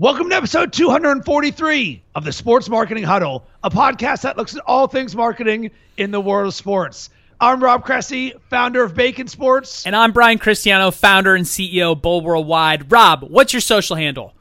Welcome to episode 243 of the Sports Marketing Huddle, a podcast that looks at all things marketing in the world of sports. I'm Rob Cressy, founder of Bacon Sports. And I'm Brian Cristiano, founder and CEO of Bold Worldwide. Rob, what's your social handle?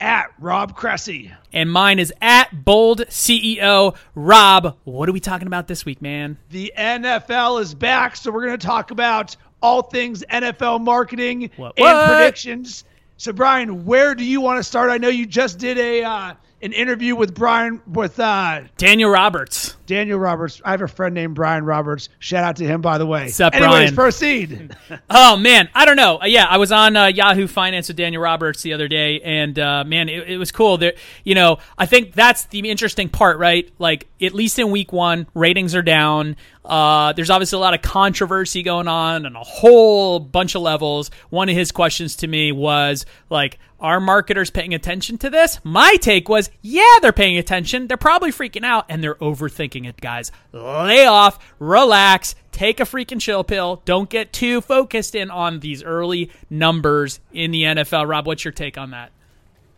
At Rob Cressy. And mine is at Bold CEO. Rob, what are we talking about this week, man? The NFL is back, so we're going to talk about all things NFL marketing What- and what? predictions. So, Brian, where do you want to start? I know you just did a uh, an interview with Brian with uh, Daniel Roberts. Daniel Roberts. I have a friend named Brian Roberts. Shout out to him, by the way. What's up, Anyways, Brian? proceed. Oh man, I don't know. Uh, Yeah, I was on uh, Yahoo Finance with Daniel Roberts the other day, and uh, man, it, it was cool. There, you know, I think that's the interesting part, right? Like, at least in week one, ratings are down. Uh, there's obviously a lot of controversy going on on a whole bunch of levels. One of his questions to me was like, "Are marketers paying attention to this?" My take was, "Yeah, they're paying attention. They're probably freaking out and they're overthinking it, guys. Lay off, relax." take a freaking chill pill. Don't get too focused in on these early numbers in the NFL. Rob, what's your take on that?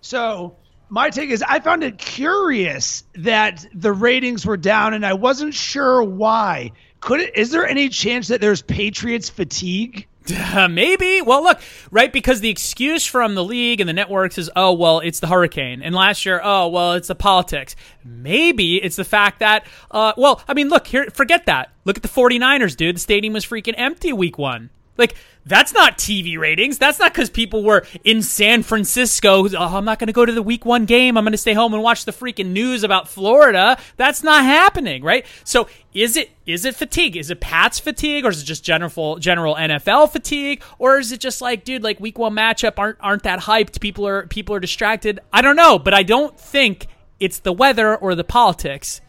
So my take is I found it curious that the ratings were down, and I wasn't sure why. Could it? Is there any chance that there's Patriots fatigue? Uh, maybe. Well, look, right? Because the excuse from the league and the networks is, oh, well, it's the hurricane. And last year, oh, well, it's the politics. Maybe it's the fact that, uh, well, I mean, look, here, forget that. Look at the 49ers, dude. The stadium was freaking empty week one. Like, that's not TV ratings. That's not because people were in San Francisco. Oh, I'm not going to go to the week one game. I'm going to stay home and watch the freaking news about Florida. That's not happening, right? So is it is it fatigue? Is it Pat's fatigue, or is it just general general NFL fatigue, or is it just like, dude, like week one matchup aren't aren't that hyped? People are people are distracted. I don't know, but I don't think it's the weather or the politics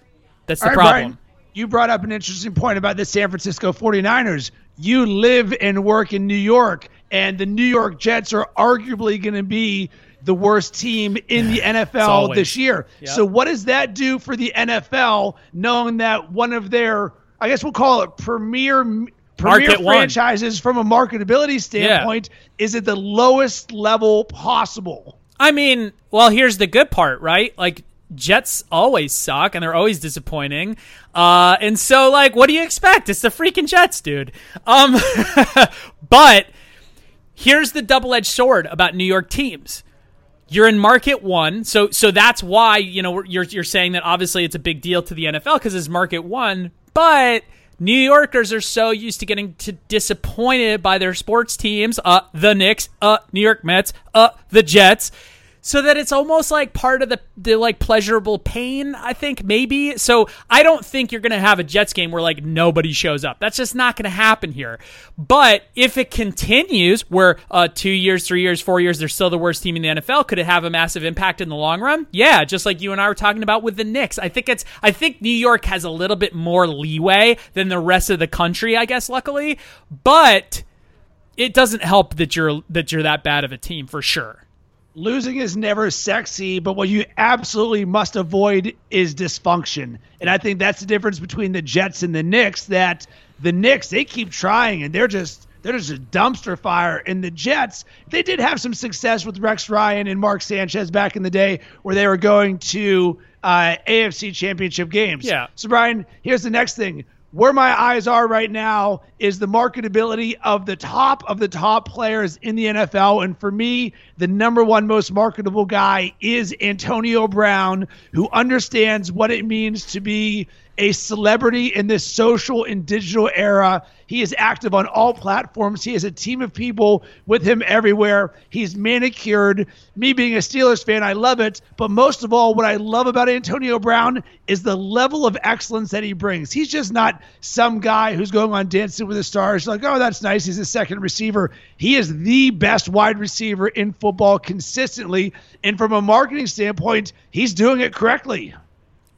that's the right, problem. Brian, you brought up an interesting point about the San Francisco 49ers. You live and work in New York, and the New York Jets are arguably going to be the worst team in the NFL this year. Yep. So, what does that do for the NFL, knowing that one of their, I guess we'll call it premier premier Market one. franchises from a marketability standpoint is at the lowest level possible? I mean, well, here's the good part, right? Like Jets always suck and they're always disappointing. Uh, and so like what do you expect? It's the freaking Jets, dude. Um but here's the double-edged sword about New York teams. You're in market 1, so so that's why, you know, you're you're saying that obviously it's a big deal to the NFL cuz it's market 1, but New Yorkers are so used to getting to disappointed by their sports teams, uh, the Knicks, uh, New York Mets, uh, the Jets, so that it's almost like part of the, the like pleasurable pain. I think maybe. So I don't think you're gonna have a Jets game where like nobody shows up. That's just not gonna happen here. But if it continues, where uh, two years, three years, four years, they're still the worst team in the NFL, could it have a massive impact in the long run? Yeah, just like you and I were talking about with the Knicks. I think it's. I think New York has a little bit more leeway than the rest of the country. I guess luckily, but it doesn't help that you're that you're that bad of a team for sure. Losing is never sexy, but what you absolutely must avoid is dysfunction. And I think that's the difference between the Jets and the Knicks. That the Knicks they keep trying and they're just they're just a dumpster fire. And the Jets they did have some success with Rex Ryan and Mark Sanchez back in the day where they were going to uh, AFC Championship games. Yeah. So Brian, here's the next thing. Where my eyes are right now is the marketability of the top of the top players in the NFL. And for me, the number one most marketable guy is Antonio Brown, who understands what it means to be a celebrity in this social and digital era. He is active on all platforms. He has a team of people with him everywhere. He's manicured. Me being a Steelers fan, I love it. But most of all, what I love about Antonio Brown is the level of excellence that he brings. He's just not some guy who's going on Dancing with the Stars, like, oh, that's nice. He's a second receiver. He is the best wide receiver in football consistently. And from a marketing standpoint, he's doing it correctly.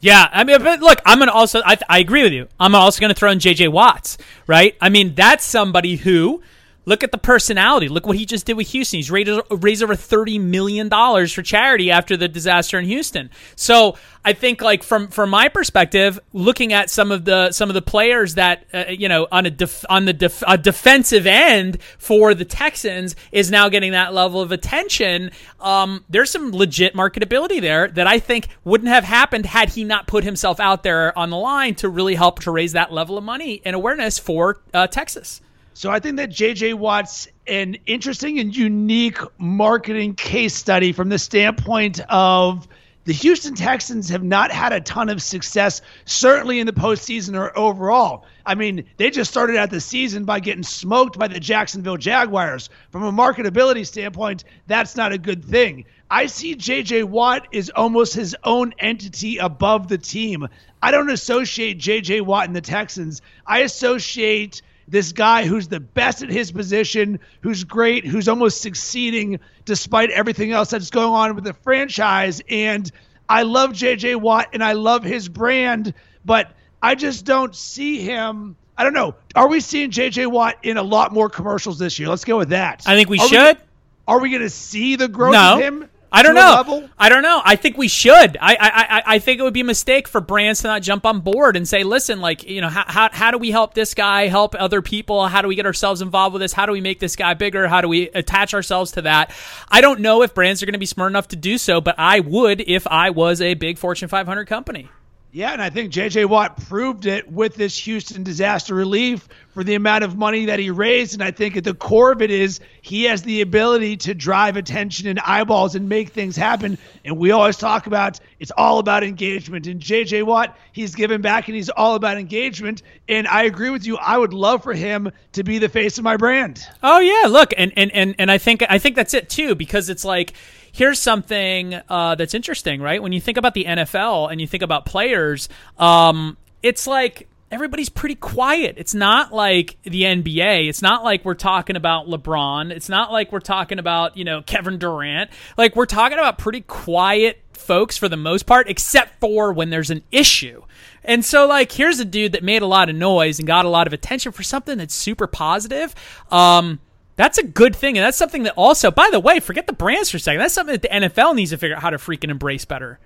Yeah, I mean, but look, I'm gonna also. I, I agree with you. I'm also gonna throw in J.J. Watts, right? I mean, that's somebody who, Look at the personality. Look what he just did with Houston. He's raised, raised over thirty million dollars for charity after the disaster in Houston. So I think, like from from my perspective, looking at some of the some of the players that uh, you know on a def, on the def, a defensive end for the Texans is now getting that level of attention. Um, there's some legit marketability there that I think wouldn't have happened had he not put himself out there on the line to really help to raise that level of money and awareness for uh, Texas. So I think that JJ Watt's an interesting and unique marketing case study from the standpoint of the Houston Texans have not had a ton of success, certainly in the postseason or overall. I mean, they just started out the season by getting smoked by the Jacksonville Jaguars. From a marketability standpoint, that's not a good thing. I see JJ Watt is almost his own entity above the team. I don't associate JJ Watt and the Texans. I associate this guy who's the best at his position, who's great, who's almost succeeding despite everything else that's going on with the franchise. And I love JJ Watt and I love his brand, but I just don't see him. I don't know. Are we seeing JJ Watt in a lot more commercials this year? Let's go with that. I think we are should. We, are we going to see the growth no. of him? I don't know. I don't know. I think we should. I, I I think it would be a mistake for brands to not jump on board and say, listen, like you know, how, how how do we help this guy help other people? How do we get ourselves involved with this? How do we make this guy bigger? How do we attach ourselves to that? I don't know if brands are going to be smart enough to do so, but I would if I was a big Fortune 500 company. Yeah, and I think J.J. Watt proved it with this Houston disaster relief for the amount of money that he raised. And I think at the core of it is he has the ability to drive attention and eyeballs and make things happen. And we always talk about it's all about engagement. And J.J. Watt, he's given back and he's all about engagement. And I agree with you. I would love for him to be the face of my brand. Oh yeah, look, and and and, and I think I think that's it too because it's like here's something uh, that's interesting, right? When you think about the NFL and you think about players, um, it's like everybody's pretty quiet. It's not like the NBA. It's not like we're talking about LeBron. It's not like we're talking about, you know, Kevin Durant. Like we're talking about pretty quiet folks for the most part, except for when there's an issue. And so, like, here's a dude that made a lot of noise and got a lot of attention for something that's super positive. Um, that's a good thing. And that's something that also, by the way, forget the brands for a second. That's something that the NFL needs to figure out how to freaking embrace better.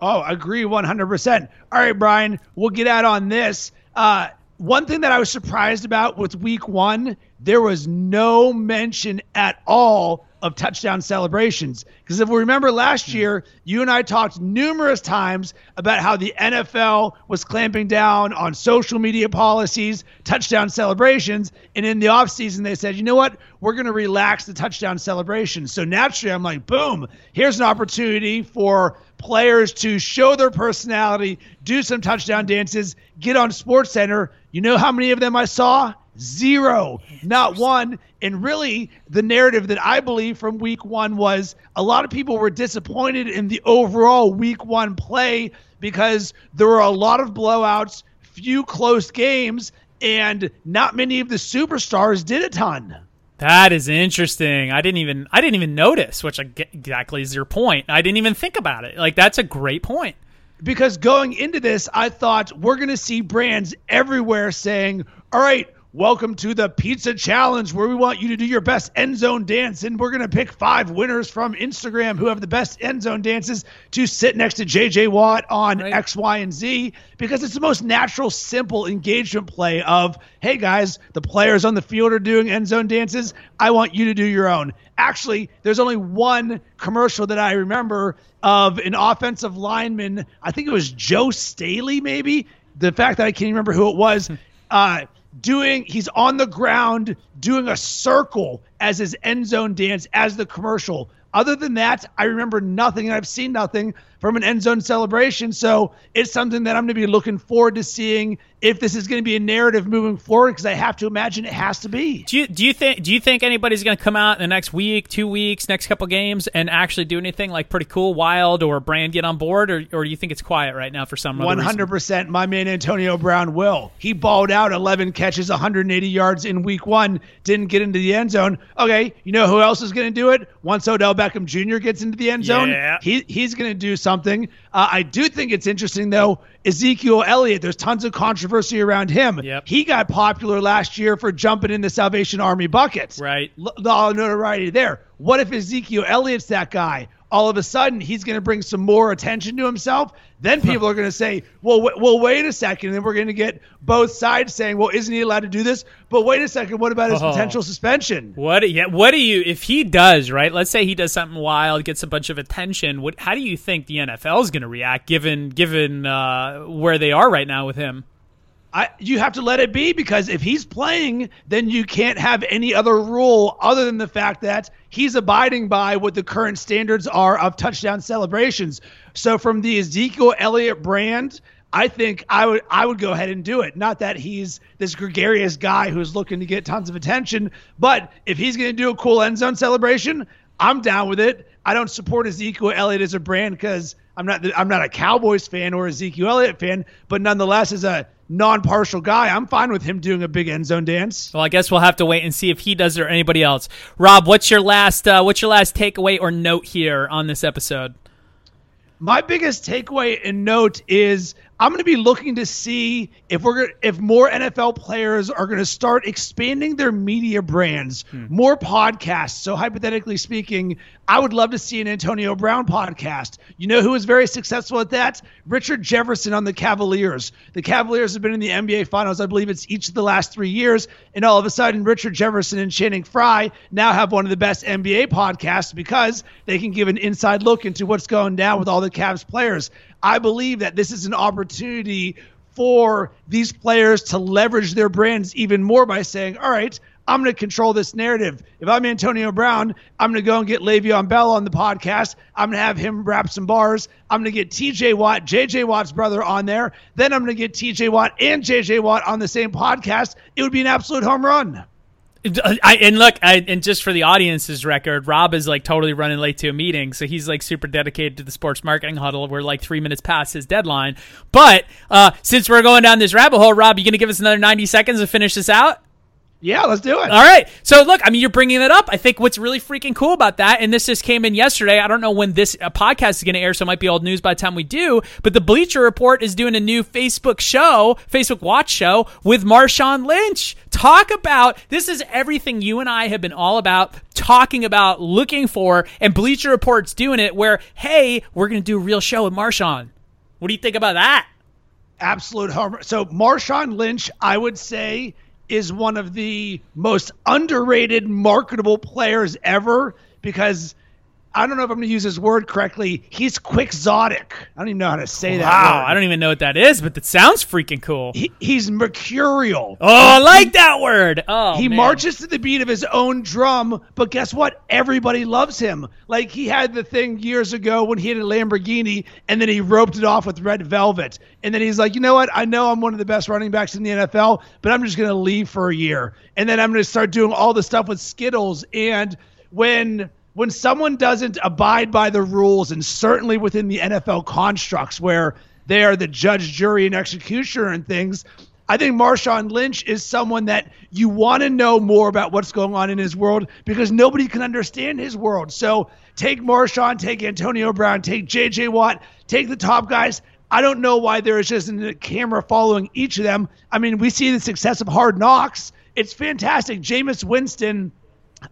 Oh, agree 100%. All right, Brian, we'll get out on this. Uh, one thing that I was surprised about with week one, there was no mention at all of touchdown celebrations. Because if we remember last hmm. year, you and I talked numerous times about how the NFL was clamping down on social media policies, touchdown celebrations. And in the offseason, they said, you know what? We're going to relax the touchdown celebrations. So naturally, I'm like, boom, here's an opportunity for players to show their personality, do some touchdown dances, get on Sports Center. You know how many of them I saw? Zero, not one. And really, the narrative that I believe from week one was a lot of people were disappointed in the overall week one play because there were a lot of blowouts, few close games, and not many of the superstars did a ton. That is interesting. I didn't even I didn't even notice, which exactly is your point. I didn't even think about it. Like that's a great point because going into this, I thought we're going to see brands everywhere saying, all right, Welcome to the Pizza Challenge, where we want you to do your best end zone dance. And we're going to pick five winners from Instagram who have the best end zone dances to sit next to JJ Watt on right. X, Y, and Z because it's the most natural, simple engagement play of, hey guys, the players on the field are doing end zone dances. I want you to do your own. Actually, there's only one commercial that I remember of an offensive lineman. I think it was Joe Staley, maybe. The fact that I can't remember who it was. Uh, doing he's on the ground doing a circle as his end zone dance as the commercial. Other than that, I remember nothing and I've seen nothing from an end zone celebration. So it's something that I'm going to be looking forward to seeing if this is going to be a narrative moving forward because I have to imagine it has to be. Do you do you think do you think anybody's going to come out in the next week, two weeks, next couple games, and actually do anything like pretty cool, wild, or brand get on board, or or do you think it's quiet right now for some? One hundred percent. My man Antonio Brown will. He balled out, eleven catches, 180 yards in week one. Didn't get into the end zone. Okay, you know who else is going to do it? Once Odell Beckham Jr. gets into the end zone, yeah. he he's going to do something. Uh, I do think it's interesting, though. Ezekiel Elliott, there's tons of controversy around him. Yep. He got popular last year for jumping in the Salvation Army buckets. Right. L- the notoriety there. What if Ezekiel Elliott's that guy? All of a sudden, he's going to bring some more attention to himself. Then people are going to say, "Well, w- well, wait a second. And then we're going to get both sides saying, "Well, isn't he allowed to do this?" But wait a second. What about his Oh. potential suspension? What? Yeah. What do you? If he does, right? Let's say he does something wild, gets a bunch of attention. What? How do you think the NFL is going to react, given given uh, where they are right now with him? I, you have to let it be because if he's playing, then you can't have any other rule other than the fact that he's abiding by what the current standards are of touchdown celebrations. So from the Ezekiel Elliott brand, I think I would I would go ahead and do it. Not that he's this gregarious guy who's looking to get tons of attention, but if he's going to do a cool end zone celebration, I'm down with it. I don't support Ezekiel Elliott as a brand because I'm not I'm not a Cowboys fan or Ezekiel Elliott fan, but nonetheless, as a non-partial guy, I'm fine with him doing a big end zone dance. Well, I guess we'll have to wait and see if he does it or anybody else. Rob, what's your last uh, what's your last takeaway or note here on this episode? My biggest takeaway and note is I'm going to be looking to see if we're gonna, if more NFL players are going to start expanding their media brands, hmm. more podcasts. So hypothetically speaking, I would love to see an Antonio Brown podcast. You know who was very successful at that? Richard Jefferson on the Cavaliers. The Cavaliers have been in the NBA Finals, I believe it's each of the last three years, and all of a sudden Richard Jefferson and Channing Frye now have one of the best NBA podcasts because they can give an inside look into what's going down with all the Cavs players. I believe that this is an opportunity for these players to leverage their brands even more by saying, all right, I'm going to control this narrative. If I'm Antonio Brown, I'm going to go and get Le'Veon Bell on the podcast. I'm going to have him rap some bars. I'm going to get TJ Watt, JJ Watt's brother on there. Then I'm going to get TJ Watt and JJ Watt on the same podcast. It would be an absolute home run. I, and look, I, and just for the audience's record, Rob is like totally running late to a meeting, so he's like super dedicated to the sports marketing huddle. We're like three minutes past his deadline. But uh, since we're going down this rabbit hole, Rob, you gonna give us another ninety seconds to finish this out? Yeah, let's do it. All right. So look, I mean, you're bringing it up. I think what's really freaking cool about that, and this just came in yesterday. I don't know when this uh, podcast is going to air, so it might be old news by the time we do. But the Bleacher Report is doing a new Facebook show, Facebook Watch show with Marshawn Lynch. Talk about this is everything you and I have been all about talking about, looking for, and Bleacher Report's doing it. Where hey, we're going to do a real show with Marshawn. What do you think about that? absolute homer. So Marshawn Lynch, I would say, is one of the most underrated marketable players ever because I don't know if I'm going to use his word correctly. He's quixotic. I don't even know how to say that. Wow. I don't even know what that is, but that sounds freaking cool. He, he's mercurial. Oh, I like that word. Oh, he man. marches to the beat of his own drum, but guess what? Everybody loves him. Like he had the thing years ago when he had a Lamborghini and then he roped it off with red velvet. And then he's like, you know what? I know I'm one of the best running backs in the NFL, but I'm just going to leave for a year. And then I'm going to start doing all the stuff with Skittles. And when when someone doesn't abide by the rules, and certainly within the NFL constructs where they are the judge, jury, and executioner and things, I think Marshawn Lynch is someone that you want to know more about what's going on in his world because nobody can understand his world. So take Marshawn, take Antonio Brown, take J.J. Watt, take the top guys. I don't know why there is just a camera following each of them. I mean, we see the success of Hard Knocks. It's fantastic. Jameis Winston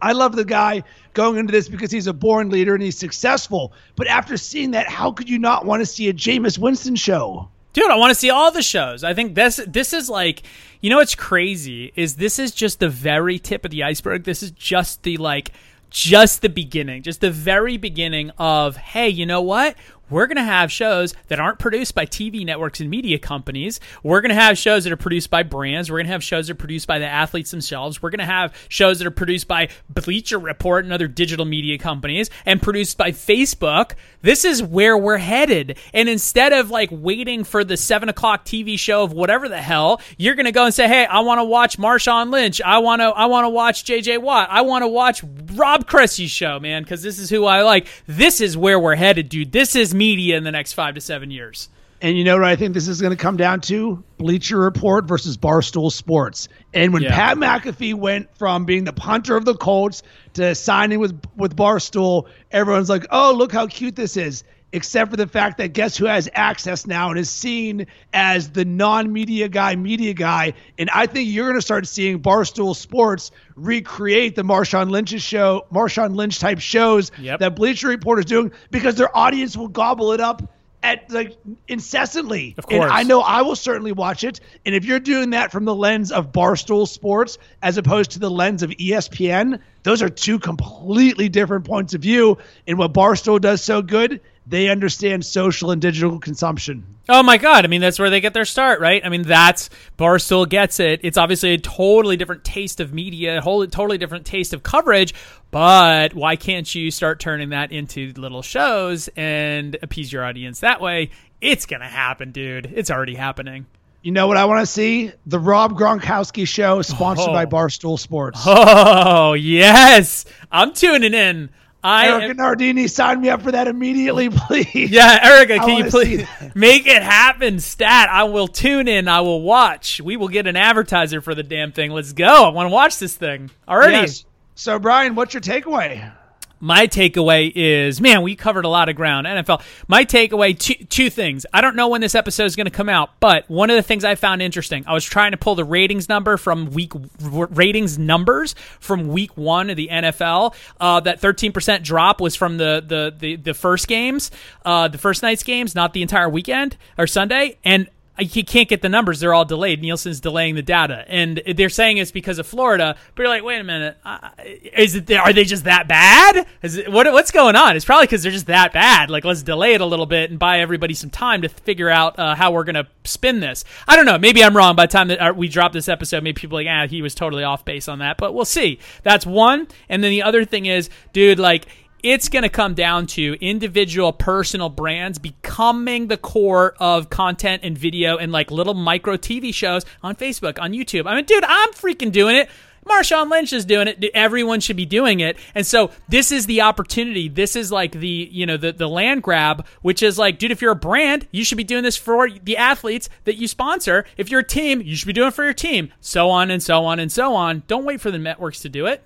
I love the guy going into this because he's a born leader and he's successful. But after seeing that, how could you not want to see a Jameis Winston show? Dude, I want to see all the shows. I think this this is like, you know what's crazy is this is just the very tip of the iceberg. This is just the like just the beginning, just the very beginning of, hey, you know what? We're going to have shows that aren't produced by TV networks and media companies. We're going to have shows that are produced by brands. We're going to have shows that are produced by the athletes themselves. We're going to have shows that are produced by Bleacher Report and other digital media companies and produced by Facebook. This is where we're headed. And instead of like waiting for the seven o'clock TV show of whatever the hell, you're going to go and say, Hey, I want to watch Marshawn Lynch. I want to, I want to watch JJ Watt. I want to watch Rob Cressy's show, man, because this is who I like. This is where we're headed, dude. This is media in the next five to seven years. And you know what I think this is going to come down to? Bleacher Report versus Barstool Sports. And when Yeah. Pat McAfee went from being the punter of the Colts to signing with with Barstool, everyone's like, "Oh, look how cute this is." Except for the fact that guess who has access now and is seen as the non-media guy, media guy. And I think you're going to start seeing Barstool Sports recreate the Marshawn Lynch's show, Marshawn Lynch type shows Yep. that Bleacher Report is doing because their audience will gobble it up at like incessantly. Of And course. I know I will certainly watch it. And if you're doing that from the lens of Barstool Sports as opposed to the lens of ESPN, those are two completely different points of view. And what Barstool does so good, they understand social and digital consumption. Oh my god! I mean, that's where they get their start, right? I mean, that's Barstool gets it. It's obviously a totally different taste of media, a whole totally different taste of coverage. But why can't you start turning that into little shows and appease your audience that way? It's gonna happen, dude. It's already happening. You know what I want to see? The Rob Gronkowski show sponsored Oh. by Barstool Sports. Oh yes, I'm tuning in. I Erica am- Nardini, sign me up for that immediately, please. Yeah, Erica, can you please make it happen? Stat, I will tune in. I will watch. We will get an advertiser for the damn thing. Let's go. I want to watch this thing already. Yes. So, Brian, what's your takeaway? My takeaway is, man, we covered a lot of ground. NFL. My takeaway, two, two things. I don't know when this episode is going to come out, but one of the things I found interesting, I was trying to pull the ratings number from week ratings numbers from week one of the NFL. Uh, that 13% drop was from the the the, the first games, uh, the first night's games, not the entire weekend or Sunday, and. You can't get the numbers; they're all delayed. Nielsen's delaying the data, and they're saying it's because of Florida. But you're like, wait a minute, uh, is it? Are they just that bad? Is it, what, what's going on? It's probably because they're just that bad. Like, let's delay it a little bit and buy everybody some time to figure out uh, how we're gonna spin this. I don't know. Maybe I'm wrong. By the time that uh, we drop this episode, maybe people are like, ah, he was totally off base on that. But we'll see. That's one. And then the other thing is, dude, like it's going to come down to individual personal brands becoming the core of content and video and like little micro TV shows on Facebook, on YouTube. I mean, dude, I'm freaking doing it. Marshawn Lynch is doing it. Everyone should be doing it. And so this is the opportunity. This is like the, you know, the, the land grab, which is like, dude, if you're a brand, you should be doing this for the athletes that you sponsor. If you're a team, you should be doing it for your team. So on and so on and so on. Don't wait for the networks to do it.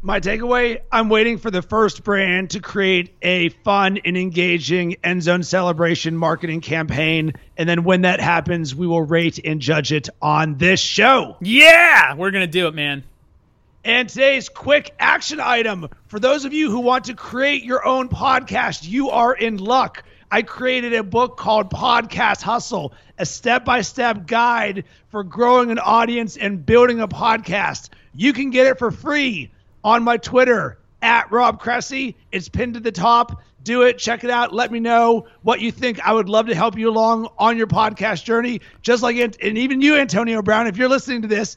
My takeaway I'm waiting for the first brand to create a fun and engaging end zone celebration marketing campaign. And then when that happens, we will rate and judge it on this show. Yeah, we're going to do it, man. And today's quick action item for those of you who want to create your own podcast, you are in luck. I created a book called Podcast Hustle, a step by step guide for growing an audience and building a podcast. You can get it for free on my Twitter at Rob Cressy. It's pinned to the top. Do it, check it out. Let me know what you think. I would love to help you along on your podcast journey. Just like, and even you, Antonio Brown, if you're listening to this,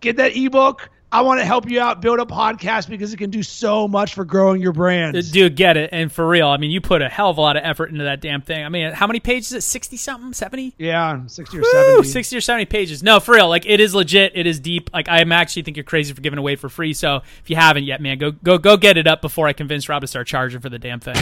get that ebook. I want to help you out build a podcast because it can do so much for growing your brands. Uh, dude, get it. And for real, I mean, you put a hell of a lot of effort into that damn thing. I mean, how many pages is it? 60 something? 70? Yeah, 60 or Woo, 70. 60 or 70 pages. No, for real. Like, it is legit. It is deep. Like, I am actually think you're crazy for giving away for free. So if you haven't yet, man, go go go get it up before I convince Rob to start charging for the damn thing.